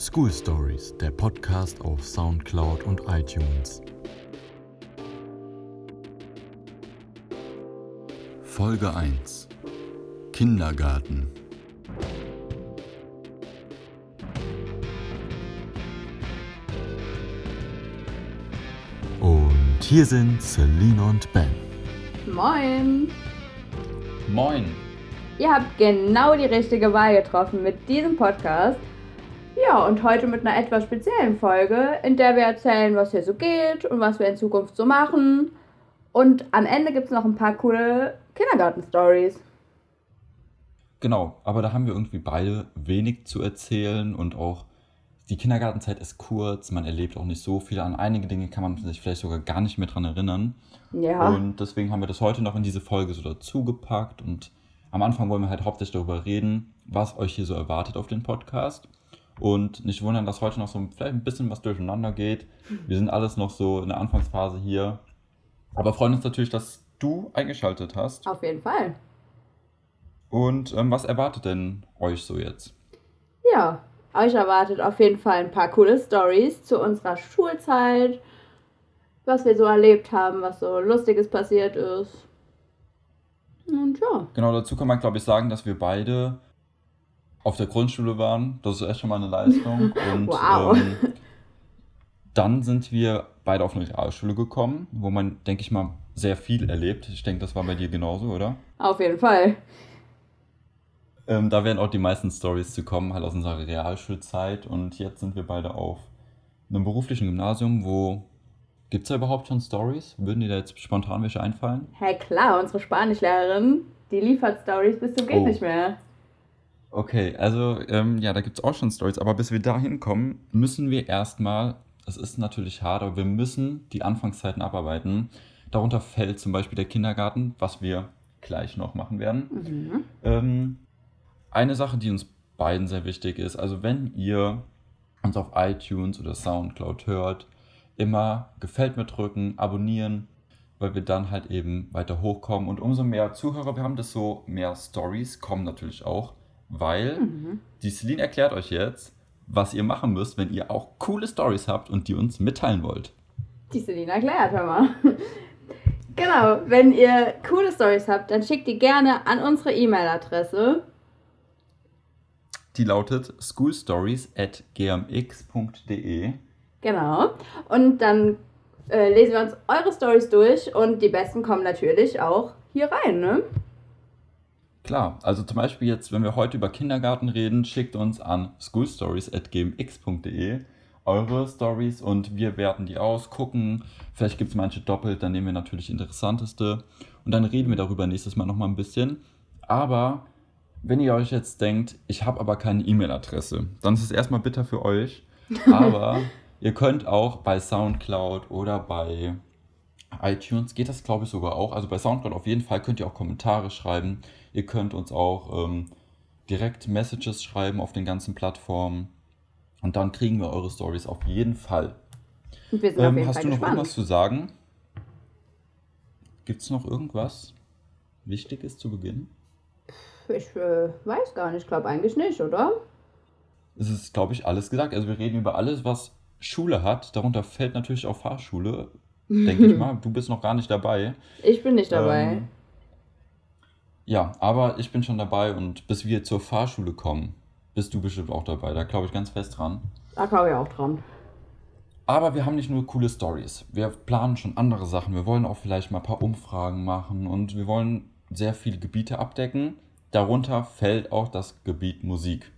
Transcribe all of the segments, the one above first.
School Stories, der Podcast auf Soundcloud und iTunes. Folge 1 Kindergarten Und hier sind Celine und Ben. Moin! Moin! Ihr habt genau die richtige Wahl getroffen mit diesem Podcast. Ja, und heute mit einer etwas speziellen Folge, in der wir erzählen, was hier so geht und was wir in Zukunft so machen. Und am Ende gibt es noch ein paar coole Kindergarten-Stories. Genau, aber da haben wir irgendwie beide wenig zu erzählen und auch die Kindergartenzeit ist kurz, man erlebt auch nicht so viel. An einige Dinge kann man sich vielleicht sogar gar nicht mehr dran erinnern. Ja. Und deswegen haben wir das heute noch in diese Folge so dazugepackt und am Anfang wollen wir halt hauptsächlich darüber reden, was euch hier so erwartet auf den Podcast. Und nicht wundern, dass heute noch so vielleicht ein bisschen was durcheinander geht. Wir sind alles noch so in der Anfangsphase hier. Aber freuen uns natürlich, dass du eingeschaltet hast. Auf jeden Fall. Und ähm, was erwartet denn euch so jetzt? Ja, euch erwartet auf jeden Fall ein paar coole Stories zu unserer Schulzeit, was wir so erlebt haben, was so Lustiges passiert ist. Und ja. Genau, dazu kann man, glaube ich, sagen, dass wir beide auf der Grundschule waren. Das ist echt schon mal eine Leistung. Und Wow. ähm, dann sind wir beide auf eine Realschule gekommen, wo man, denke ich mal, sehr viel erlebt. Ich denke, das war bei dir genauso, oder? Auf jeden Fall. Ähm, da werden auch die meisten Stories zu kommen, halt aus unserer Realschulzeit. Und jetzt sind wir beide auf einem beruflichen Gymnasium, wo. Gibt es da überhaupt schon Stories? Würden dir da jetzt spontan welche einfallen? Hey, klar, unsere Spanischlehrerin, die liefert Stories bis zum geht Oh. nicht mehr. Okay, also ähm, ja, da gibt es auch schon Stories, aber bis wir dahin kommen, müssen wir erstmal, es ist natürlich hart, aber wir müssen die Anfangszeiten abarbeiten. Darunter fällt zum Beispiel der Kindergarten, was wir gleich noch machen werden. Mhm. Ähm, eine Sache, die uns beiden sehr wichtig ist, also wenn ihr uns auf iTunes oder Soundcloud hört, immer gefällt mir drücken, abonnieren, weil wir dann halt eben weiter hochkommen. Und umso mehr Zuhörer wir haben, desto mehr Stories kommen natürlich auch, weil Mhm. die Celine erklärt euch jetzt, was ihr machen müsst, wenn ihr auch coole Stories habt und die uns mitteilen wollt. Die Selina erklärt, hör mal. genau, wenn ihr coole Stories habt, dann schickt die gerne an unsere E-Mail-Adresse. Die lautet schoolstories at gmx.de. Genau. Und dann äh, lesen wir uns eure Stories durch und die besten kommen natürlich auch hier rein, ne? Klar, also zum Beispiel jetzt, wenn wir heute über Kindergarten reden, schickt uns an schoolstories.gmx.de eure Stories und wir werten die aus, gucken, vielleicht gibt es manche doppelt, dann nehmen wir natürlich die interessanteste und dann reden wir darüber nächstes Mal nochmal ein bisschen. Aber wenn ihr euch jetzt denkt, ich habe aber keine E-Mail-Adresse, dann ist es erstmal bitter für euch, aber ihr könnt auch bei Soundcloud oder bei iTunes geht das, glaube ich, sogar auch. Also bei Soundcloud auf jeden Fall könnt ihr auch Kommentare schreiben. Ihr könnt uns auch ähm, direkt Messages schreiben auf den ganzen Plattformen. Und dann kriegen wir eure Stories auf jeden Fall. Und wir sind auf Ähm, jeden hast Fall du noch gespannt. irgendwas zu sagen? Gibt es noch irgendwas Wichtiges zu Beginn? Ich äh, weiß gar nicht, ich glaube eigentlich nicht, oder? Es ist, glaube ich, alles gesagt. Also wir reden über alles, was Schule hat. Darunter fällt natürlich auch Fahrschule, denke ich mal. Du bist noch gar nicht dabei. Ich bin nicht dabei. Ähm, ja, aber ich bin schon dabei und bis wir zur Fahrschule kommen, bist du bestimmt auch dabei. Da glaube ich ganz fest dran. Da glaube ich auch dran. Aber wir haben nicht nur coole Stories. Wir planen schon andere Sachen. Wir wollen auch vielleicht mal ein paar Umfragen machen und wir wollen sehr viele Gebiete abdecken. Darunter fällt auch das Gebiet Musik.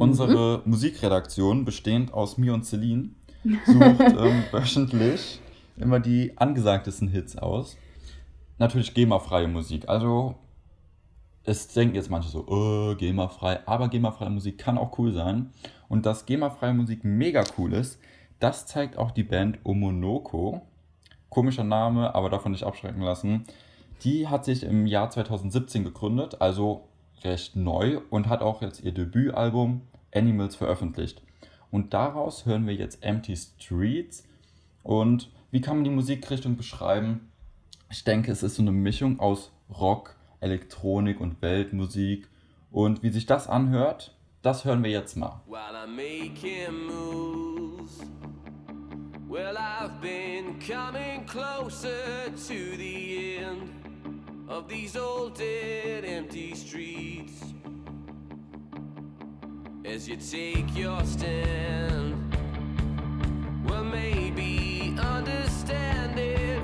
Unsere Musikredaktion, bestehend aus mir und Celine, sucht ähm, wöchentlich immer die angesagtesten Hits aus. Natürlich GEMA-freie Musik. Also, es denken jetzt manche so, äh, GEMA-frei. Aber GEMA-freie Musik kann auch cool sein. Und dass GEMA-freie Musik mega cool ist, das zeigt auch die Band Omonoko. Komischer Name, aber davon nicht abschrecken lassen. Die hat sich im Jahr 2017 gegründet, also recht neu und hat auch jetzt ihr Debütalbum Animals veröffentlicht. Und daraus hören wir jetzt Empty Streets. Und wie kann man die Musikrichtung beschreiben? Ich denke, es ist so eine Mischung aus Rock, Elektronik und Weltmusik. Und wie sich das anhört, das hören wir jetzt mal. while I'm making moves. Well, I've been coming closer to the end of these old dead empty streets. As you take your stand, well, maybe understand it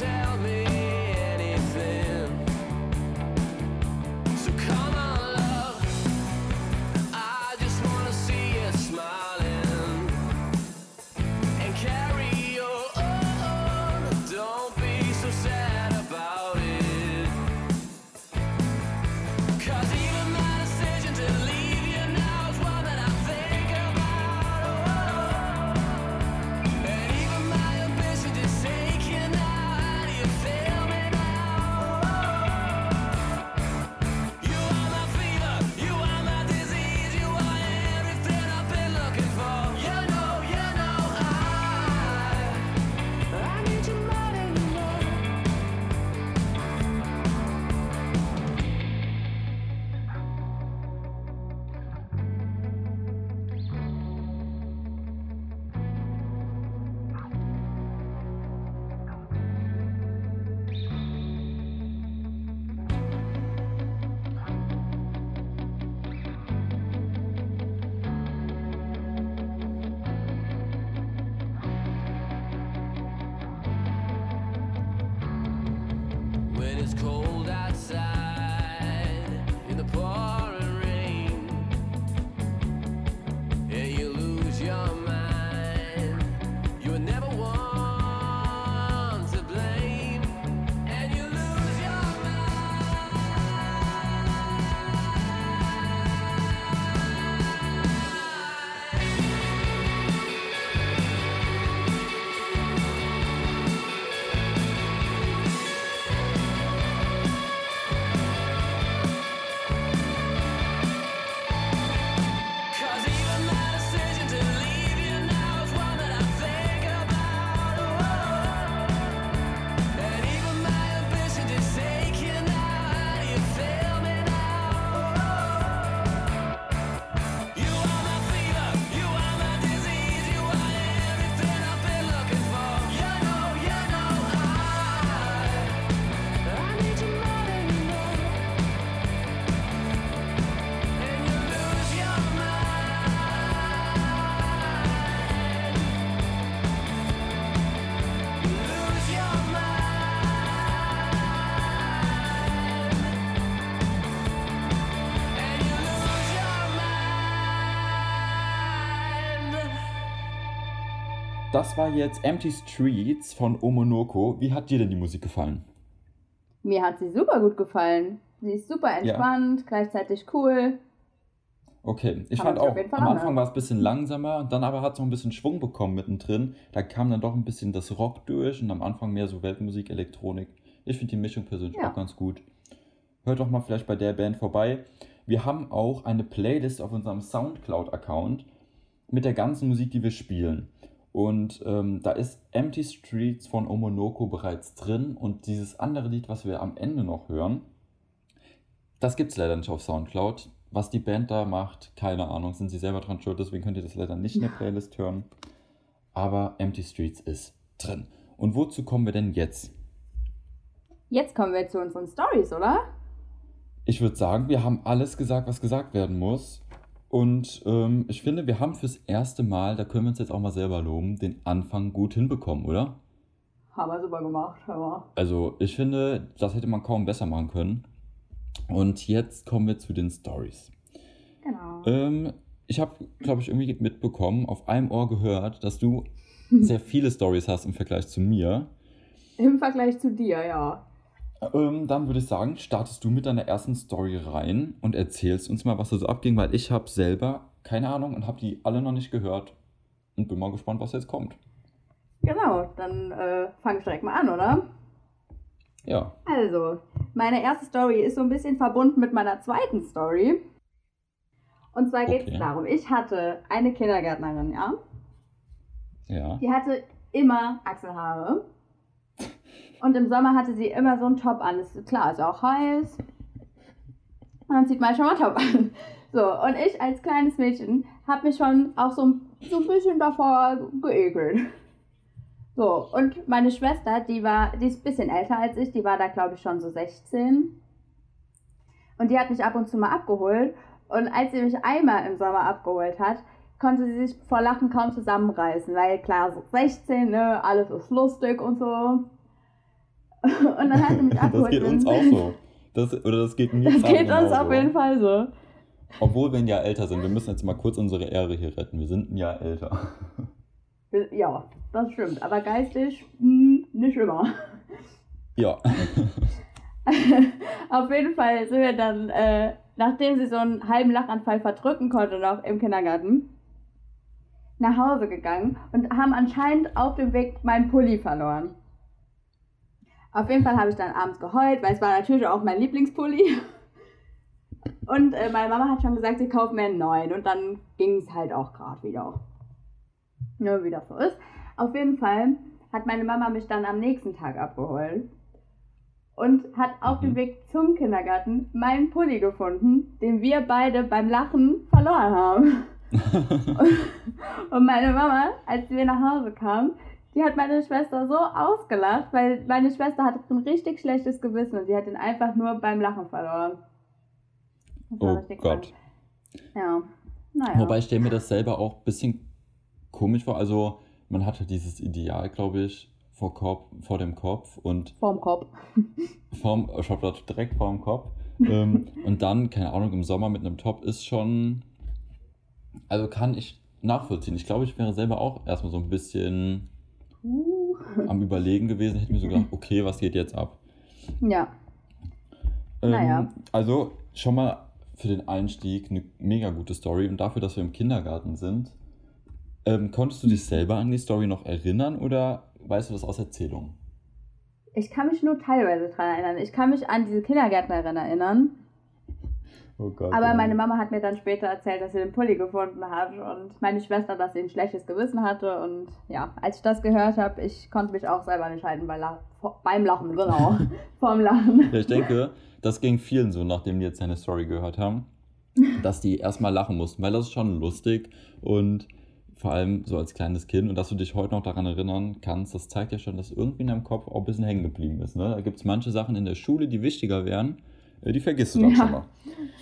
tell me Das war jetzt Empty Streets von Omonoko. Wie hat dir denn die Musik gefallen? Mir hat sie super gut gefallen. Sie ist super entspannt, gleichzeitig cool. Okay, ich Kann fand auch, am Anfang war es ein bisschen langsamer, dann aber hat es so ein bisschen Schwung bekommen mittendrin. Da kam dann doch ein bisschen das Rock durch und am Anfang mehr so Weltmusik, Elektronik. Ich finde die Mischung persönlich Ja. auch ganz gut. Hört doch mal vielleicht bei der Band vorbei. Wir haben auch eine Playlist auf unserem Soundcloud-Account mit der ganzen Musik, die wir spielen. Und ähm, da ist Empty Streets von Omonoko bereits drin und dieses andere Lied, was wir am Ende noch hören, das gibt es leider nicht auf Soundcloud. Was die Band da macht, keine Ahnung, sind sie selber dran schuld, deswegen könnt ihr das leider nicht in der Playlist hören. Aber Empty Streets ist drin. Und wozu kommen wir denn jetzt? Jetzt kommen wir zu unseren Stories, oder? Ich würde sagen, wir haben alles gesagt, was gesagt werden muss. Und ähm, ich finde, wir haben fürs erste Mal, da können wir uns jetzt auch mal selber loben, den Anfang gut hinbekommen, oder? Haben wir super gemacht, hör mal. Also ich finde, das hätte man kaum besser machen können. Und jetzt kommen wir zu den Stories. Genau. Ähm, ich habe, glaube ich, irgendwie mitbekommen, auf einem Ohr gehört, dass du sehr viele Stories hast im Vergleich zu mir. Im Vergleich zu dir, ja. Ähm, dann würde ich sagen, startest du mit deiner ersten Story rein und erzählst uns mal, was da so abging, weil ich habe selber keine Ahnung und habe die alle noch nicht gehört und bin mal gespannt, was jetzt kommt. Genau, dann äh, fange ich direkt mal an, oder? Ja, Also, meine erste Story ist so ein bisschen verbunden mit meiner zweiten Story. Und zwar geht es Okay. darum, ich hatte eine Kindergärtnerin, ja. ja. Die hatte immer Achselhaare. Und im Sommer hatte sie immer so einen Top an. Ist klar, ist auch heiß. Und dann zieht man schon mal Top an. So, und ich als kleines Mädchen habe mich schon auch so, ein- so ein bisschen davor geekelt. So, und meine Schwester, die war, die ist ein bisschen älter als ich, die war da glaube ich schon so 16. Und die hat mich ab und zu mal abgeholt. Und als sie mich einmal im Sommer abgeholt hat, konnte sie sich vor Lachen kaum zusammenreißen, weil klar, so 16, ne, alles ist lustig und so. Und dann hat sie mich abgeholt. Das geht uns auch so. Das, oder das geht mir Das geht uns genauso. auf jeden Fall so. Obwohl wir ein Jahr älter sind. Wir müssen jetzt mal kurz unsere Ehre hier retten. Wir sind ein Jahr älter. Ja, das stimmt. Aber geistig, hm, nicht immer. Ja. Auf jeden Fall sind wir dann, äh, nachdem sie so einen halben Lachanfall verdrücken konnte noch im Kindergarten, nach Hause gegangen und haben anscheinend auf dem Weg meinen Pulli verloren. Auf jeden Fall habe ich dann abends geheult, weil es war natürlich auch mein Lieblingspulli. Und äh, meine Mama hat schon gesagt, sie kauft mir einen neuen. Und dann ging es halt auch gerade wieder. Nur wie das so ist. Auf jeden Fall hat meine Mama mich dann am nächsten Tag abgeholt und hat auf dem Mhm. Weg zum Kindergarten meinen Pulli gefunden, den wir beide beim Lachen verloren haben. Und meine Mama, als wir nach Hause kamen, die hat meine Schwester so ausgelacht, weil meine Schwester hatte ein richtig schlechtes Gewissen und sie hat ihn einfach nur beim Lachen verloren. Oh Gott. krank. Ja. Naja. Wobei ich stelle mir das selber auch ein bisschen komisch vor. Also man hatte dieses Ideal, glaube ich, vor, Kopf, vor dem Kopf und Vorm Kopf. vorm, ich hab das direkt vor dem Kopf. ähm, und dann, keine Ahnung, im Sommer mit einem Top ist schon. Also kann ich nachvollziehen. Ich glaube, ich wäre selber auch erstmal so ein bisschen. Am Überlegen gewesen. Hätte mir so gedacht, okay, was geht jetzt ab? Ja. Ähm, Naja. Also schon mal für den Einstieg eine mega gute Story und dafür, dass wir im Kindergarten sind. Ähm, konntest du dich selber an die Story noch erinnern oder weißt du das aus Erzählungen? Ich kann mich nur teilweise dran erinnern. Ich kann mich an diese Kindergärtnerin erinnern. Oh Gott. Aber meine Mama hat mir dann später erzählt, dass sie den Pulli gefunden hat und meine Schwester, dass sie ein schlechtes Gewissen hatte. Und ja, als ich das gehört habe, ich konnte mich auch selber nicht halten vor- beim Lachen, genau. Vorm Lachen. Ja, ich denke, das ging vielen so, nachdem die jetzt deine Story gehört haben, dass die erstmal lachen mussten, weil das ist schon lustig und vor allem so als kleines Kind und dass du dich heute noch daran erinnern kannst, das zeigt ja schon, dass irgendwie in deinem Kopf auch ein bisschen hängen geblieben ist. Ne? Da gibt es manche Sachen in der Schule, die wichtiger wären, die vergisst du dann Ja. schon mal.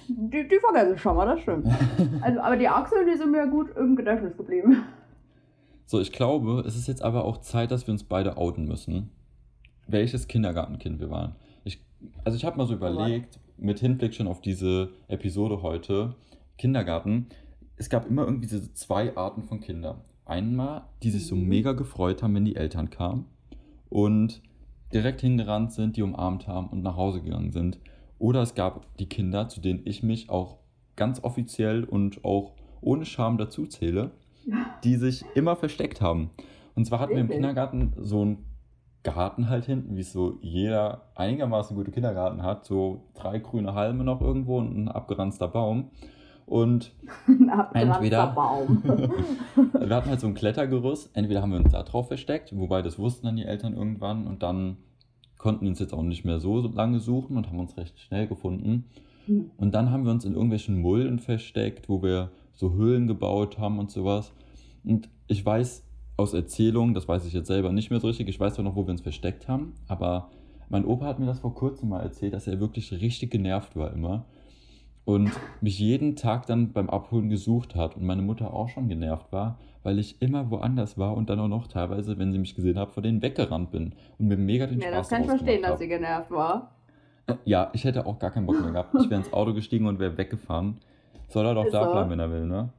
Die, die vergesse ich schon mal, das stimmt. Also, aber die Achseln, die sind mir gut im Gedächtnis geblieben. So, ich glaube, es ist jetzt aber auch Zeit, dass wir uns beide outen müssen, welches Kindergartenkind wir waren. Ich, also ich habe mal so überlegt, mit Hinblick schon auf diese Episode heute, Kindergarten, es gab immer irgendwie diese zwei Arten von Kindern. Einmal, die sich so Mhm. mega gefreut haben, wenn die Eltern kamen und direkt hingerannt sind, die umarmt haben und nach Hause gegangen sind. Oder es gab die Kinder, zu denen ich mich auch ganz offiziell und auch ohne Scham dazu zähle, die sich immer versteckt haben. Und zwar hatten wir im? Kindergarten so einen Garten halt hinten, wie es so jeder einigermaßen gute Kindergarten hat. So drei grüne Halme noch irgendwo und ein abgeranzter Baum. Und Ein Entweder- Baum. wir hatten halt so ein Klettergerüst. Entweder haben wir uns da drauf versteckt, wobei das wussten dann die Eltern irgendwann. Und dann konnten uns jetzt auch nicht mehr so lange suchen und haben uns recht schnell gefunden. Hm. Und dann haben wir uns in irgendwelchen Mulden versteckt, wo wir so Höhlen gebaut haben und sowas. Und ich weiß aus Erzählungen, das weiß ich jetzt selber nicht mehr so richtig, ich weiß zwar noch, wo wir uns versteckt haben, aber mein Opa hat mir das vor kurzem mal erzählt, dass er wirklich richtig genervt war immer. und mich jeden Tag dann beim Abholen gesucht hat und meine Mutter auch schon genervt war, weil ich immer woanders war und dann auch noch teilweise, wenn sie mich gesehen hat, vor denen weggerannt bin und mir mega den Ja, Spaß das kann ich verstehen, gemacht dass sie genervt war. hab. Ja, ich hätte auch gar keinen Bock mehr gehabt. Ich wäre ins Auto gestiegen und wäre weggefahren. Soll er doch Ist da so. bleiben, wenn er will, ne?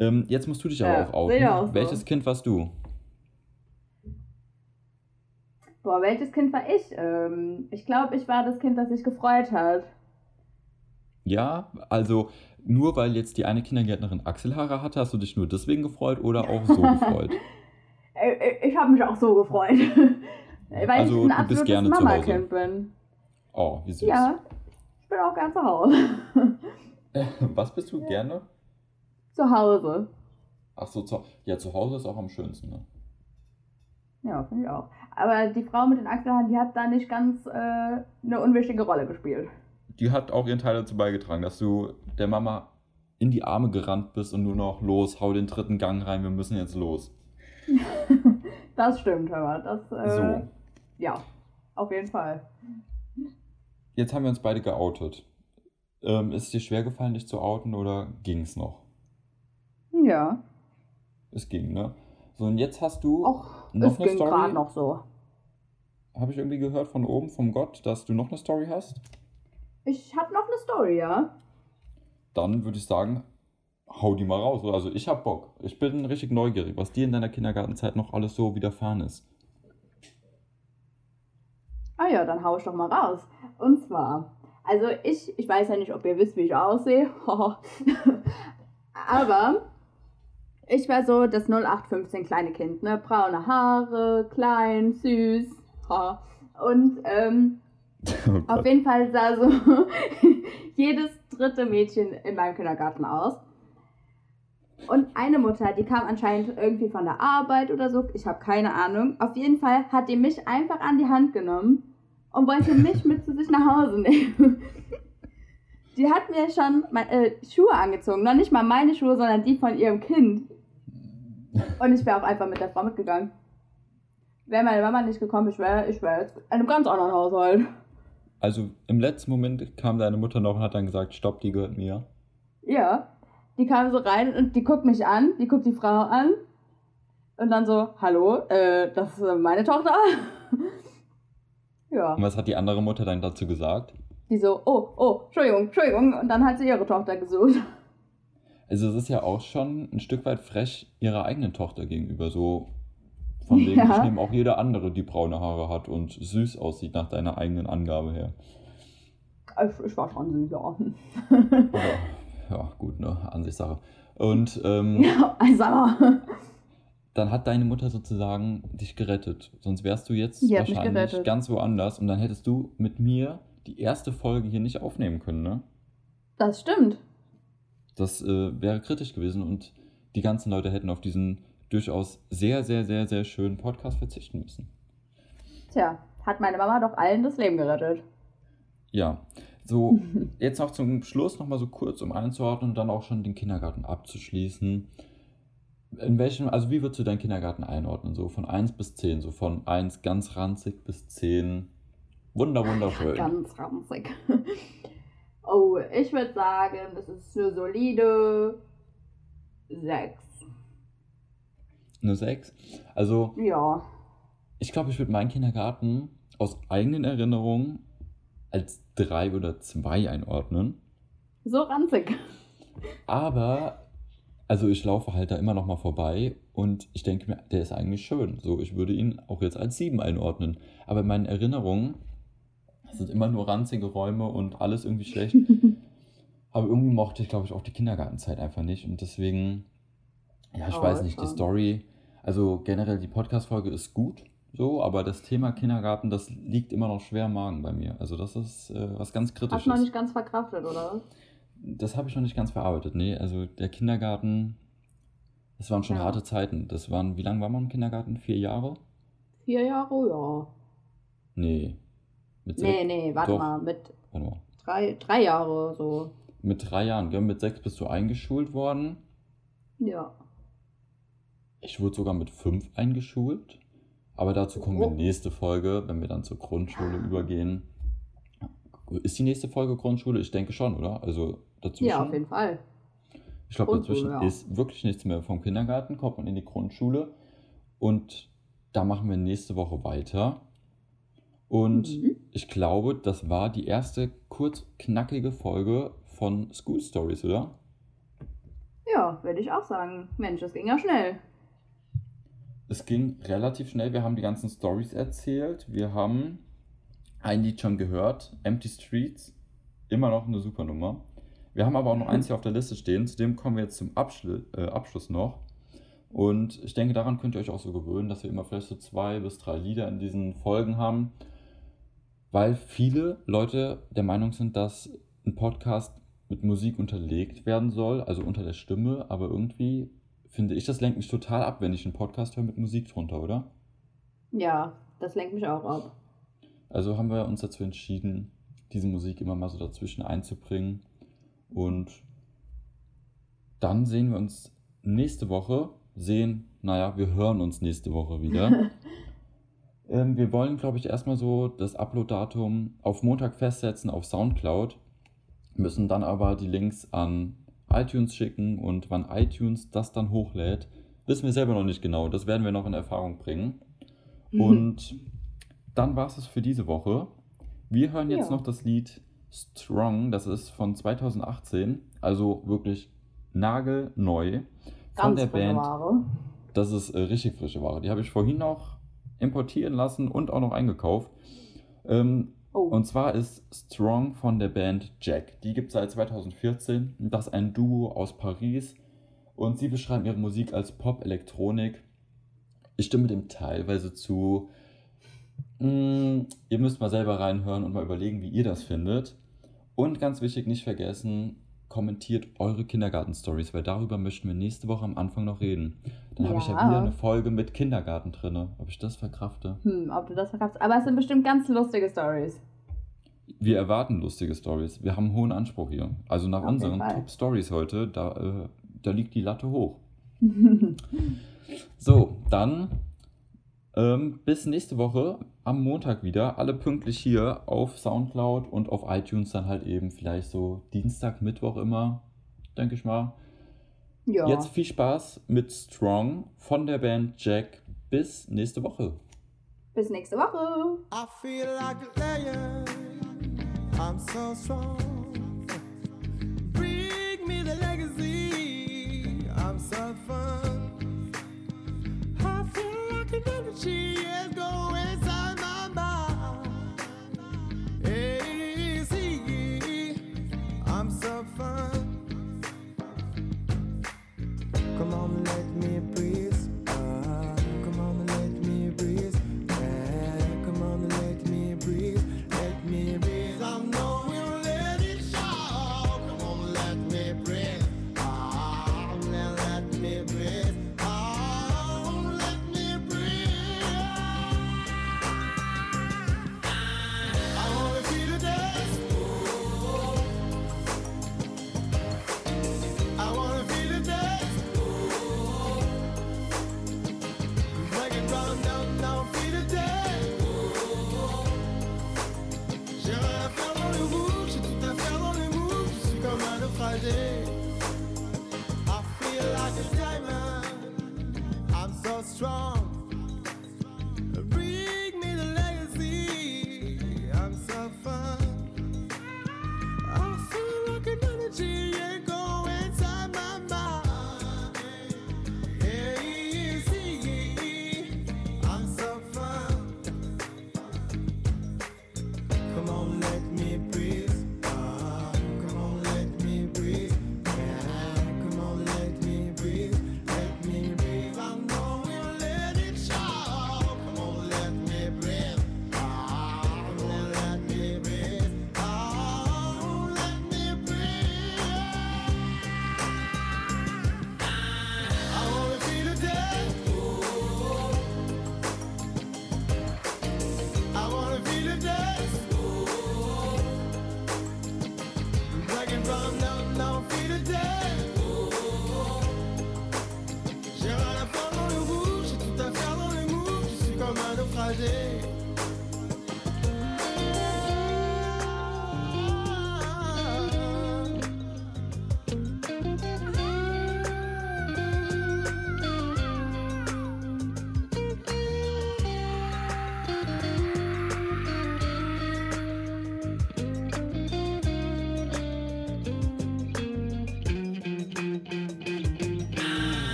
Ähm, jetzt musst du dich Ja, aber auch sehe ich outen. auch so. Welches Kind warst du? Boah, welches Kind war ich? Ähm, ich glaube, ich war das Kind, das sich gefreut hat. Ja, also nur weil jetzt die eine Kindergärtnerin Achselhaare hatte, hast du dich nur deswegen gefreut oder auch so gefreut? Äh, äh, Ich habe mich auch so gefreut. Weil Also, ich ein du bist absolutes gerne zu Hause. Bin. Oh, wie süß. Ja, ich bin auch gern zu Hause. Was bist du gerne? zu Hause. Ach so, zu, ja, zu Hause ist auch am schönsten, ne? Ja, finde ich auch. Aber die Frau mit den Achselhaaren, die hat da nicht ganz äh, eine unwichtige Rolle gespielt. Die hat auch ihren Teil dazu beigetragen, dass du der Mama in die Arme gerannt bist und nur noch los, hau den dritten Gang rein, wir müssen jetzt los. Das stimmt, mal. Das, äh, So. Ja, auf jeden Fall. Jetzt haben wir uns beide geoutet. Ähm, ist es dir schwer gefallen, dich zu outen oder ging es noch? Ja. Es ging, ne? So, und jetzt hast du, Och, Noch es eine ging Story? gerade noch so. habe ich irgendwie gehört von oben, vom Gott, dass du noch eine Story hast? Ich habe noch eine Story, ja? Dann würde ich sagen, hau die mal raus. Also ich hab Bock. Ich bin richtig neugierig, was dir in deiner Kindergartenzeit noch alles so widerfahren ist. Ah ja, dann hau ich doch mal raus. Und zwar, also ich, ich weiß ja nicht, ob ihr wisst, wie ich aussehe. Aber ich war so das 0815 kleine Kind, ne? Braune Haare, klein, süß. Und ähm, Oh auf jeden Fall sah so jedes dritte Mädchen in meinem Kindergarten aus. Und eine Mutter, die kam anscheinend irgendwie von der Arbeit oder so, ich habe keine Ahnung. Auf jeden Fall hat die mich einfach an die Hand genommen und wollte mich mit zu sich nach Hause nehmen. Die hat mir schon mein, äh, Schuhe angezogen, noch nicht mal meine Schuhe, sondern die von ihrem Kind. Und ich wäre auch einfach mit der Frau mitgegangen. Wäre meine Mama nicht gekommen, ich wäre ich wär jetzt in einem ganz anderen Haushalt. Also im letzten Moment kam deine Mutter noch und hat dann gesagt, stopp, die gehört mir. Ja, die kam so rein und die guckt mich an, die guckt die Frau an und dann so, hallo, äh, das ist meine Tochter. ja, Und was hat die andere Mutter dann dazu gesagt? die so, oh, oh, Entschuldigung, Entschuldigung und dann hat sie ihre Tochter gesucht. Also es ist ja auch schon ein Stück weit frech ihrer eigenen Tochter gegenüber. So von wegen, Ja. ich nehme auch jede andere, die braune Haare hat und süß aussieht nach deiner eigenen Angabe her. Ich, ich war schon süß, ja. Ja, gut, ne? Ansichtssache. Und ähm, ja, also, dann hat deine Mutter sozusagen dich gerettet. Sonst wärst du jetzt Die wahrscheinlich ganz woanders und dann hättest du mit mir die erste Folge hier nicht aufnehmen können, ne? das stimmt. Das äh, wäre kritisch gewesen und die ganzen Leute hätten auf diesen durchaus sehr, sehr, sehr, sehr schönen Podcast verzichten müssen. Tja, hat meine Mama doch allen das Leben gerettet. Ja, so jetzt noch zum Schluss nochmal so kurz, um einzuordnen und dann auch schon den Kindergarten abzuschließen. In welchem, also wie würdest du deinen Kindergarten einordnen? So von 1 bis 10, so von 1 ganz ranzig bis 10 wunder, wunderschön. Ganz ranzig. Oh, ich würde sagen, das ist eine solide 6. Eine 6. Also Ja. ich glaube, ich würde meinen Kindergarten aus eigenen Erinnerungen als 3 oder 2 einordnen. So ranzig. Aber, also ich laufe halt da immer noch mal vorbei und ich denke mir, der ist eigentlich schön. So, ich würde ihn auch jetzt als 7 einordnen. Aber in meinen Erinnerungen sind immer nur ranzige Räume und alles irgendwie schlecht. Aber irgendwie mochte ich, glaube ich, auch die Kindergartenzeit einfach nicht. Und deswegen, ja, ich Oh, weiß nicht, die schon. Story, also generell die Podcast-Folge ist gut, so, aber das Thema Kindergarten, das liegt immer noch schwer im Magen bei mir. Also das ist äh, was ganz Hast du noch Kritisches. nicht ganz verkraftet, oder? Das habe ich noch nicht ganz verarbeitet. Nee, also der Kindergarten, das waren schon Ja. harte Zeiten. Das waren, wie lange war man im Kindergarten? Vier Jahre? Vier Jahre, ja. Nee. Mit Nee, nee, warte Doch. mal, mit warte mal. drei, drei Jahre so. Mit drei Jahren, gell? Mit sechs bist du eingeschult worden. Ja. Ich wurde sogar mit fünf eingeschult. Aber dazu kommen wir Oh. nächste Folge, wenn wir dann zur Grundschule übergehen. Ist die nächste Folge Grundschule? Ich denke schon, oder? Also dazwischen. Ja, auf jeden Fall. Ich glaube, dazwischen ja. ist wirklich nichts mehr. Vom Kindergarten kommt man in die Grundschule und da machen wir nächste Woche weiter. Und Mhm. ich glaube, das war die erste kurz knackige Folge von School Stories, oder? Ja, würde ich auch sagen. Mensch, das ging ja schnell. Es ging relativ schnell. Wir haben die ganzen Stories erzählt. Wir haben ein Lied schon gehört, Empty Streets. Immer noch eine super Nummer. Wir haben aber auch noch eins hier auf der Liste stehen. Zu dem kommen wir jetzt zum Abschlu äh, Abschluss noch. Und ich denke, daran könnt ihr euch auch so gewöhnen, dass wir immer vielleicht so zwei bis drei Lieder in diesen Folgen haben. Weil viele Leute der Meinung sind, dass ein Podcast mit Musik unterlegt werden soll, also unter der Stimme. Aber irgendwie finde ich, das lenkt mich total ab, wenn ich einen Podcast höre mit Musik drunter, oder? Ja, das lenkt mich auch ab. Also haben wir uns dazu entschieden, diese Musik immer mal so dazwischen einzubringen. Und dann sehen wir uns nächste Woche. Sehen, naja, wir hören uns nächste Woche wieder. ähm, wir wollen, glaube ich, erstmal so das Upload-Datum auf Montag festsetzen auf Soundcloud. Müssen dann aber die Links an iTunes schicken und wann iTunes das dann hochlädt, wissen wir selber noch nicht genau. Das werden wir noch in Erfahrung bringen. Und dann war es es für diese Woche. Wir hören jetzt Ja. noch das Lied Strong. Das ist von 2018, also wirklich nagelneu. Von Ganz der frische Band. Ware. Das ist äh, richtig frische Ware. Die habe ich vorhin noch importieren lassen und auch noch eingekauft. Ähm, Oh, und zwar ist Strong von der Band Jack. Die gibt es seit 2014. Das ist ein Duo aus Paris. Und sie beschreiben ihre Musik als Pop-Elektronik. Ich stimme dem teilweise zu. Mm, ihr müsst mal selber reinhören und mal überlegen, wie ihr das findet. Und ganz wichtig, nicht vergessen, kommentiert eure Kindergarten-Stories, weil darüber möchten wir nächste Woche am Anfang noch reden. Dann habe ich ja Ja. wieder eine Folge mit Kindergarten drin. Ob ich das verkrafte? hm, ob du das verkaufst. Aber es sind bestimmt ganz lustige Stories. Wir erwarten lustige Stories. Wir haben einen hohen Anspruch hier. Also nach Auf unseren Fall. Top-Stories heute, da, äh, da liegt die Latte hoch. So, dann ähm, bis nächste Woche am Montag wieder. Alle pünktlich hier auf Soundcloud und auf iTunes dann halt eben vielleicht so Dienstag, Mittwoch immer, denke ich mal. Ja. Jetzt viel Spaß mit Strong von der Band Jack. Bis nächste Woche. Bis nächste Woche. I feel like a lion. I'm so strong. Bring me the legacy. I'm so fun. I feel like an energy is